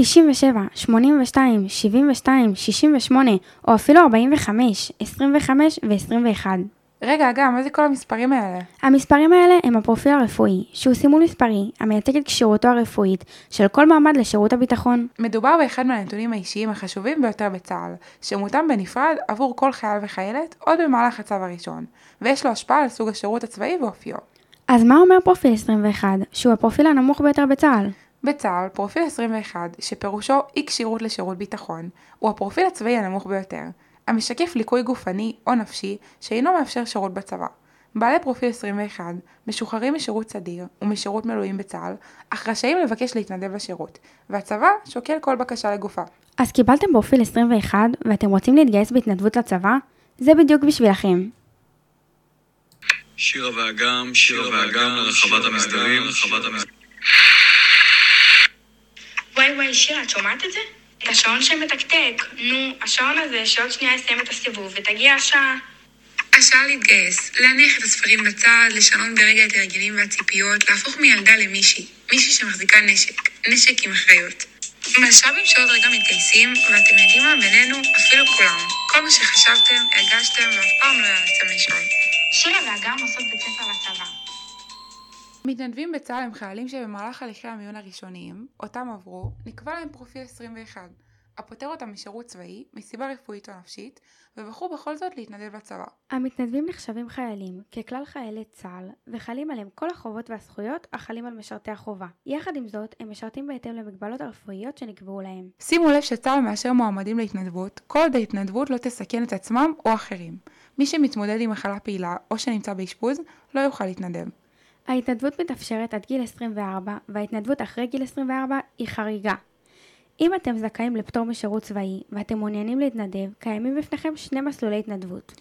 97, 82, 72, 68, או אפילו 45, 25 ו-21. רגע, אגב, מה זה כל המספרים האלה? המספרים האלה הם הפרופיל הרפואי, שהוא סימול מספרי המייצג את כשירותו הרפואית של כל מעמד לשירות הביטחון. מדובר באחד מהנתונים האישיים החשובים ביותר בצה"ל, שמותאם בנפרד עבור כל חייל וחיילת עוד במהלך הצו הראשון, ויש לו השפעה על סוג השירות הצבאי ואופיו. אז מה אומר פרופיל 21, שהוא הפרופיל הנמוך ביותר בצה"ל? בצה"ל, פרופיל 21, שפירושו אי כשירות לשירות ביטחון, הוא הפרופיל הצבאי הנמוך ביותר, המשקף ליקוי גופני או נפשי שאינו מאפשר שירות בצבא. בעלי פרופיל 21 משוחררים משירות סדיר ומשירות מילואים בצה"ל, אך רשאים לבקש להתנדב לשירות, והצבא שוקל כל בקשה לגופה. אז קיבלתם פרופיל 21 ואתם רוצים להתגייס בהתנדבות לצבא? זה בדיוק בשבילכם. שירה ואגם, שירה ואגם לרחבת המסדרים, רחבת המסדרים. שירה, את שומעת את זה? את השעון שמתקתק. נו, השעון הזה שעוד שנייה יסיים את הסיבוב ותגיע השעה. השעה להתגייס, להניח את הספרים בצד, לשנות ברגע את ההרגלים והציפיות, להפוך מילדה למישהי, מישהי שמחזיקה נשק, נשק עם אחריות. מלש"בים שעוד רגע מתגייסים, ואתם יודעים מה בינינו, אפילו כולם. כל מה שחשבתם, הרגשתם, ואף פעם לא יעצתם לשאול. שירה ואגם עושות בית ספר לצבא. מתנדבים בצה"ל הם חיילים שבמהלך הליכי המיון הראשוניים, אותם עברו, נקבע להם פרופיל 21, הפוטר אותם משירות צבאי, מסיבה רפואית או נפשית, ובחרו בכל זאת להתנדב לצבא. המתנדבים נחשבים חיילים ככלל חיילי צה"ל, וחלים עליהם כל החובות והזכויות החלים על משרתי החובה. יחד עם זאת, הם משרתים בהתאם למגבלות הרפואיות שנקבעו להם. שימו לב שצה"ל מאשר מועמדים להתנדבות, כל עוד ההתנדבות לא תסכן את עצמם או אחרים. מי שמתמודד עם מחלה פעילה או שנמצא באשפוז, לא יוכל להתנדב. ההתנדבות מתאפשרת עד גיל 24, וההתנדבות אחרי גיל 24 היא חריגה. אם אתם זכאים לפטור משירות צבאי ואתם מעוניינים להתנדב, קיימים בפניכם שני מסלולי התנדבות.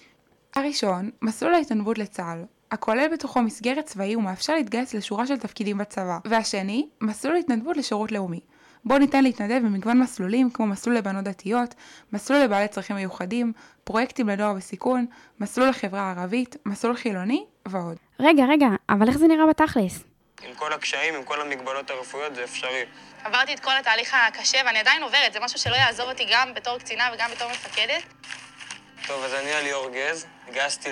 הראשון, מסלול ההתנדבות לצה"ל, הכולל בתוכו מסגרת צבאי ומאפשר להתגייס לשורה של תפקידים בצבא. והשני, מסלול התנדבות לשירות לאומי. בו ניתן להתנדב במגוון מסלולים כמו מסלול לבנות דתיות, מסלול לבעלי צרכים מיוחדים, פרויקטים לנוער בסיכון, מסלול לחברה הערבית, מסלול חילוני ועוד. רגע, רגע, אבל איך זה נראה בתכלס? עם כל הקשיים, עם כל המגבלות הרפואיות, זה אפשרי. עברתי את כל התהליך הקשה ואני עדיין עוברת, זה משהו שלא יעזוב אותי גם בתור קצינה וגם בתור מפקדת. טוב, אז אני אליאור גז, התגייסתי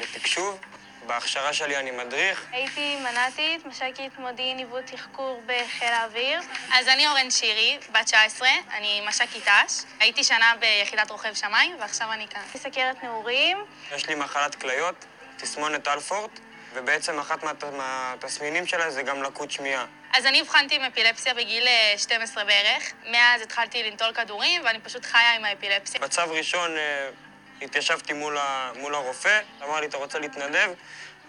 לתקשוב. בהכשרה שלי אני מדריך. הייתי מנ"טית, מש"קית מודיעין עיבוד תחקור בחיל האוויר. אז אני אורן שירי, בת 19, אני מש"קית ת"ש. הייתי שנה ביחידת רוכב שמיים, ועכשיו אני כאן. סכרת נעורים. יש לי מחלת כליות, תסמונת אלפורט, ובעצם אחת מה- מהתסמינים שלה זה גם לקות שמיעה. אז אני אבחנתי עם אפילפסיה בגיל אה, 12 בערך. מאז התחלתי לנטול כדורים, ואני פשוט חיה עם האפילפסיה. בצו ראשון אה, התיישבתי מול, ה, מול הרופא, אמר לי, אתה רוצה להתנדב?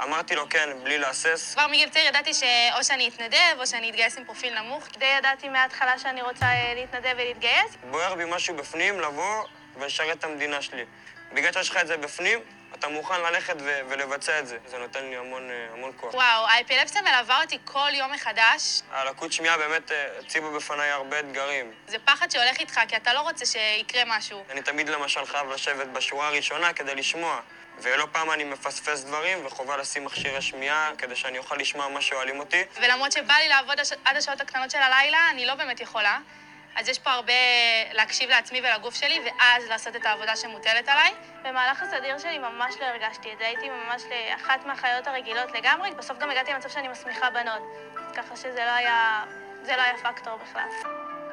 אמרתי לו, כן, בלי להסס. כבר מגיל צעיר ידעתי שאו שאני אתנדב, או שאני אתגייס עם פרופיל נמוך. די ידעתי מההתחלה שאני רוצה אה, להתנדב ולהתגייס. בוער בי משהו בפנים לבוא ולשרת את המדינה שלי. בגלל שיש לך את זה בפנים, אתה מוכן ללכת ו- ולבצע את זה. זה נותן לי המון, אה, המון כוח. וואו, האפילפסיה מלווה אותי כל יום מחדש. הלקות שמיעה באמת אה, הציבה בפניי הרבה אתגרים. זה פחד שהולך איתך, כי אתה לא רוצה שיקרה משהו. אני תמיד למשל חייב לשבת בשורה הראשונה כדי לשמוע. ולא פעם אני מפספס דברים, וחובה לשים מכשירי שמיעה כדי שאני אוכל לשמוע מה שואלים אותי. ולמרות שבא לי לעבוד הש... עד השעות הקטנות של הלילה, אני לא באמת יכולה. אז יש פה הרבה להקשיב לעצמי ולגוף שלי, ואז לעשות את העבודה שמוטלת עליי. במהלך הסדיר שלי ממש לא הרגשתי את זה, הייתי ממש לאחת מהחיות הרגילות לגמרי. בסוף גם הגעתי למצב שאני מסמיכה בנות, ככה שזה לא היה, זה לא היה פקטור בכלל.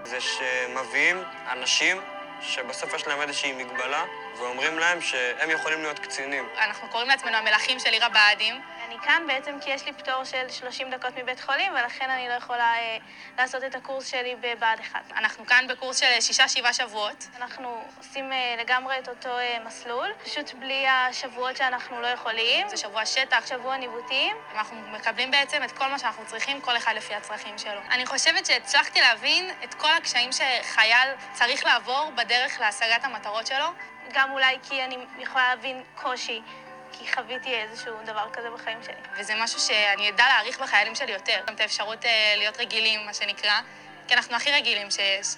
זה שמביאים אנשים שבסוף יש להם איזושהי מגבלה, ואומרים להם שהם יכולים להיות קצינים. אנחנו קוראים לעצמנו המלכים של עיר הבה"דים. אני כאן בעצם כי יש לי פטור של 30 דקות מבית חולים, ולכן אני לא יכולה אה, לעשות את הקורס שלי בבה"ד 1. אנחנו כאן בקורס של שישה-שבעה שבועות. אנחנו עושים אה, לגמרי את אותו אה, מסלול, פשוט בלי השבועות שאנחנו לא יכולים. זה שבוע שטח, שבוע ניווטים. אנחנו מקבלים בעצם את כל מה שאנחנו צריכים, כל אחד לפי הצרכים שלו. אני חושבת שהצלחתי להבין את כל הקשיים שחייל צריך לעבור בדרך להשגת המטרות שלו. גם אולי כי אני יכולה להבין קושי. כי חוויתי איזשהו דבר כזה בחיים שלי. וזה משהו שאני אדע להעריך בחיילים שלי יותר. גם את האפשרות אה, להיות רגילים, מה שנקרא, כי אנחנו הכי רגילים שיש.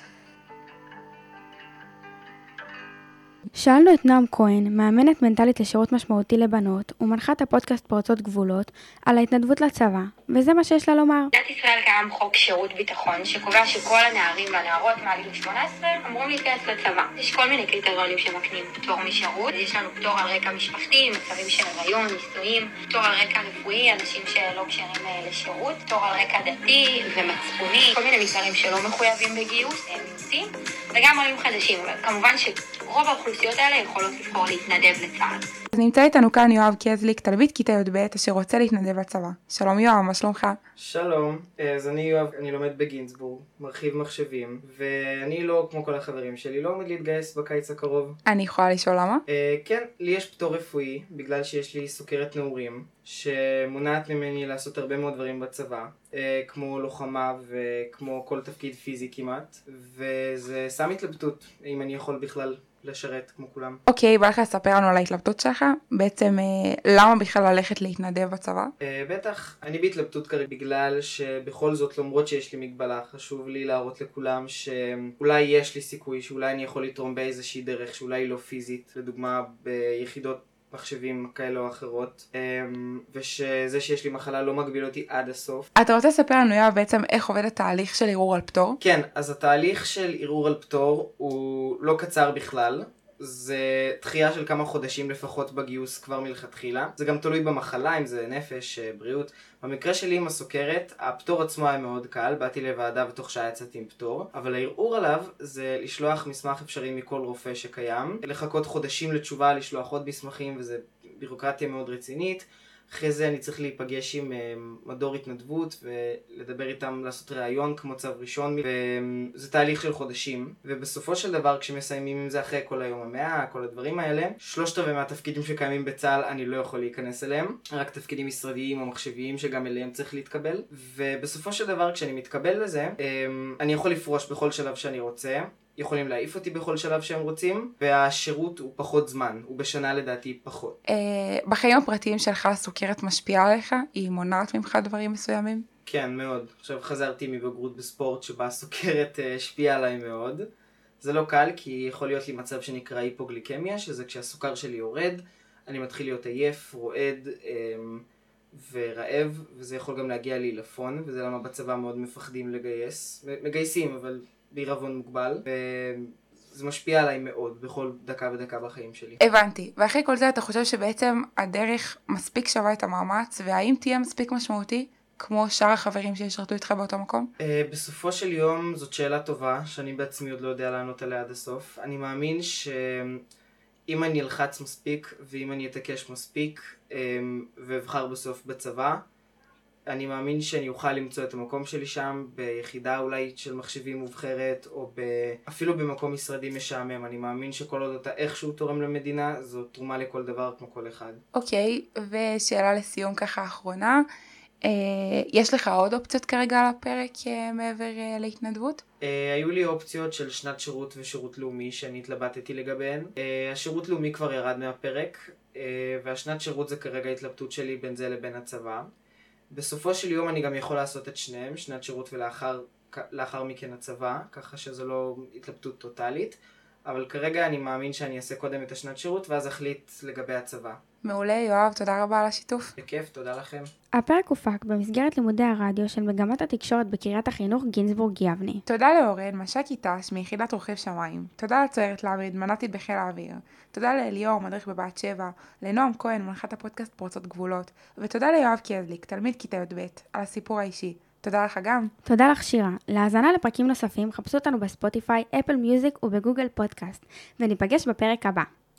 שאלנו את נועם כהן, מאמנת מנטלית לשירות משמעותי לבנות ומנחת הפודקאסט פורצות גבולות, על ההתנדבות לצבא, וזה מה שיש לה לומר. במדינת ישראל קיים חוק שירות ביטחון שקובע שכל הנערים והנערות מעל גיל 18 אמורים להתגייס לצבא. יש כל מיני קריטריונים שמקנים פטור משירות, יש לנו פטור על רקע משפחתי, מצבים של הריון, נישואים, פטור על רקע רפואי, אנשים שלא כשרים אה, לשירות, פטור על רקע דתי ומצפוני, כל מיני מגזרים שלא מחויבים בגיוס, הם מיעוטים, וגם עולים חדשים, אבל כמובן שרוב האוכלוסיות האלה יכולות לבחור להתנדב לצה"ל. אז נמצא איתנו כאן יואב קזליק, תלמיד כיתה י"ב, אשר רוצה להתנדב לצבא. שלום יואב, מה שלומך? שלום, אז אני יואב, אני לומד בגינסבורג, מרחיב מחשבים, ואני לא, כמו כל החברים שלי, לא עומד להתגייס בקיץ הקרוב. אני יכולה לשאול למה? אה, כן, לי יש פטור רפואי, בגלל שיש לי סוכרת נעורים, שמונעת ממני לעשות הרבה מאוד דברים בצבא, אה, כמו לוחמה וכמו כל תפקיד פיזי כמעט, וזה שם התלבטות, אם אני יכול בכלל לשרת כמו כולם. אוקיי, בא לך לספר לנו על ההתלבטות שלך? בעצם אה, למה בכלל ללכת להתנדב בצבא? אה, בטח, אני בהתלבטות כרגע בגלל שבכל זאת למרות שיש לי מגבלה חשוב לי להראות לכולם שאולי יש לי סיכוי שאולי אני יכול לתרום באיזושהי דרך שאולי לא פיזית, לדוגמה ביחידות מחשבים כאלה או אחרות אמ, ושזה שיש לי מחלה לא מגביל אותי עד הסוף. אתה רוצה לספר לנו יואב בעצם איך עובד התהליך של ערעור על פטור? כן, אז התהליך של ערעור על פטור הוא לא קצר בכלל. זה דחייה של כמה חודשים לפחות בגיוס כבר מלכתחילה. זה גם תלוי במחלה, אם זה נפש, אה, בריאות. במקרה שלי עם הסוכרת, הפטור עצמו היה מאוד קל, באתי לוועדה ותוך שעה יצאתי עם פטור, אבל הערעור עליו זה לשלוח מסמך אפשרי מכל רופא שקיים, לחכות חודשים לתשובה, לשלוח עוד מסמכים, וזה בירוקרטיה מאוד רצינית. אחרי זה אני צריך להיפגש עם אה, מדור התנדבות ולדבר איתם, לעשות ראיון כמו צו ראשון, וזה תהליך של חודשים. ובסופו של דבר כשמסיימים עם זה אחרי כל היום המאה, כל הדברים האלה, שלושת רבעי מהתפקידים שקיימים בצה"ל אני לא יכול להיכנס אליהם, רק תפקידים משרדיים או מחשביים שגם אליהם צריך להתקבל. ובסופו של דבר כשאני מתקבל לזה, אה, אני יכול לפרוש בכל שלב שאני רוצה. יכולים להעיף אותי בכל שלב שהם רוצים, והשירות הוא פחות זמן, הוא בשנה לדעתי פחות. אה, בחיים הפרטיים שלך הסוכרת משפיעה עליך? היא מונעת ממך דברים מסוימים? כן, מאוד. עכשיו חזרתי מבגרות בספורט שבה הסוכרת אה, השפיעה עליי מאוד. זה לא קל כי יכול להיות לי מצב שנקרא היפוגליקמיה, שזה כשהסוכר שלי יורד, אני מתחיל להיות עייף, רועד אה, ורעב, וזה יכול גם להגיע לעילפון, וזה למה בצבא מאוד מפחדים לגייס. מגייסים, אבל בעירבון מוגבל, וזה משפיע עליי מאוד בכל דקה ודקה בחיים שלי. הבנתי, ואחרי כל זה אתה חושב שבעצם הדרך מספיק שווה את המאמץ, והאם תהיה מספיק משמעותי? כמו שאר החברים שישרתו איתך באותו מקום? Uh, בסופו של יום זאת שאלה טובה, שאני בעצמי עוד לא יודע לענות עליה עד הסוף. אני מאמין שאם אני אלחץ מספיק, ואם אני אתעקש מספיק, um, ואבחר בסוף בצבא, אני מאמין שאני אוכל למצוא את המקום שלי שם, ביחידה אולי של מחשבים מובחרת, או ב... אפילו במקום משרדי משעמם. אני מאמין שכל עוד אתה איכשהו תורם למדינה, זו תרומה לכל דבר כמו כל אחד. אוקיי, okay, ושאלה לסיום ככה אחרונה. אה, יש לך עוד אופציות כרגע על הפרק אה, מעבר אה, להתנדבות? אה, היו לי אופציות של שנת שירות ושירות לאומי שאני התלבטתי לגביהן. אה, השירות לאומי כבר ירד מהפרק, אה, והשנת שירות זה כרגע התלבטות שלי בין זה לבין הצבא. בסופו של יום אני גם יכול לעשות את שניהם, שנת שירות ולאחר מכן הצבא, ככה שזו לא התלבטות טוטאלית, אבל כרגע אני מאמין שאני אעשה קודם את השנת שירות ואז אחליט לגבי הצבא. מעולה, יואב, תודה רבה על השיתוף. בכיף, תודה לכם. הפרק הופק במסגרת לימודי הרדיו של מגמת התקשורת בקריית החינוך גינזבורג יבני. תודה לאורן, מש"ק ת"ש מיחידת רוכב שמיים. תודה לצוערת להבריד, מנ"טית בחיל האוויר. תודה לאליאור, מדריך בבת שבע. לנועם כהן, מנחת הפודקאסט פורצות גבולות. ותודה ליואב קזליק, תלמיד כיתה י"ב, על הסיפור האישי. תודה לך גם. תודה לך שירה. להאזנה לפרקים נוספים חפשו אותנו בספוטיפיי, אפל מיוזיק ובגוגל פודקאסט, וניפגש בפרק הבא.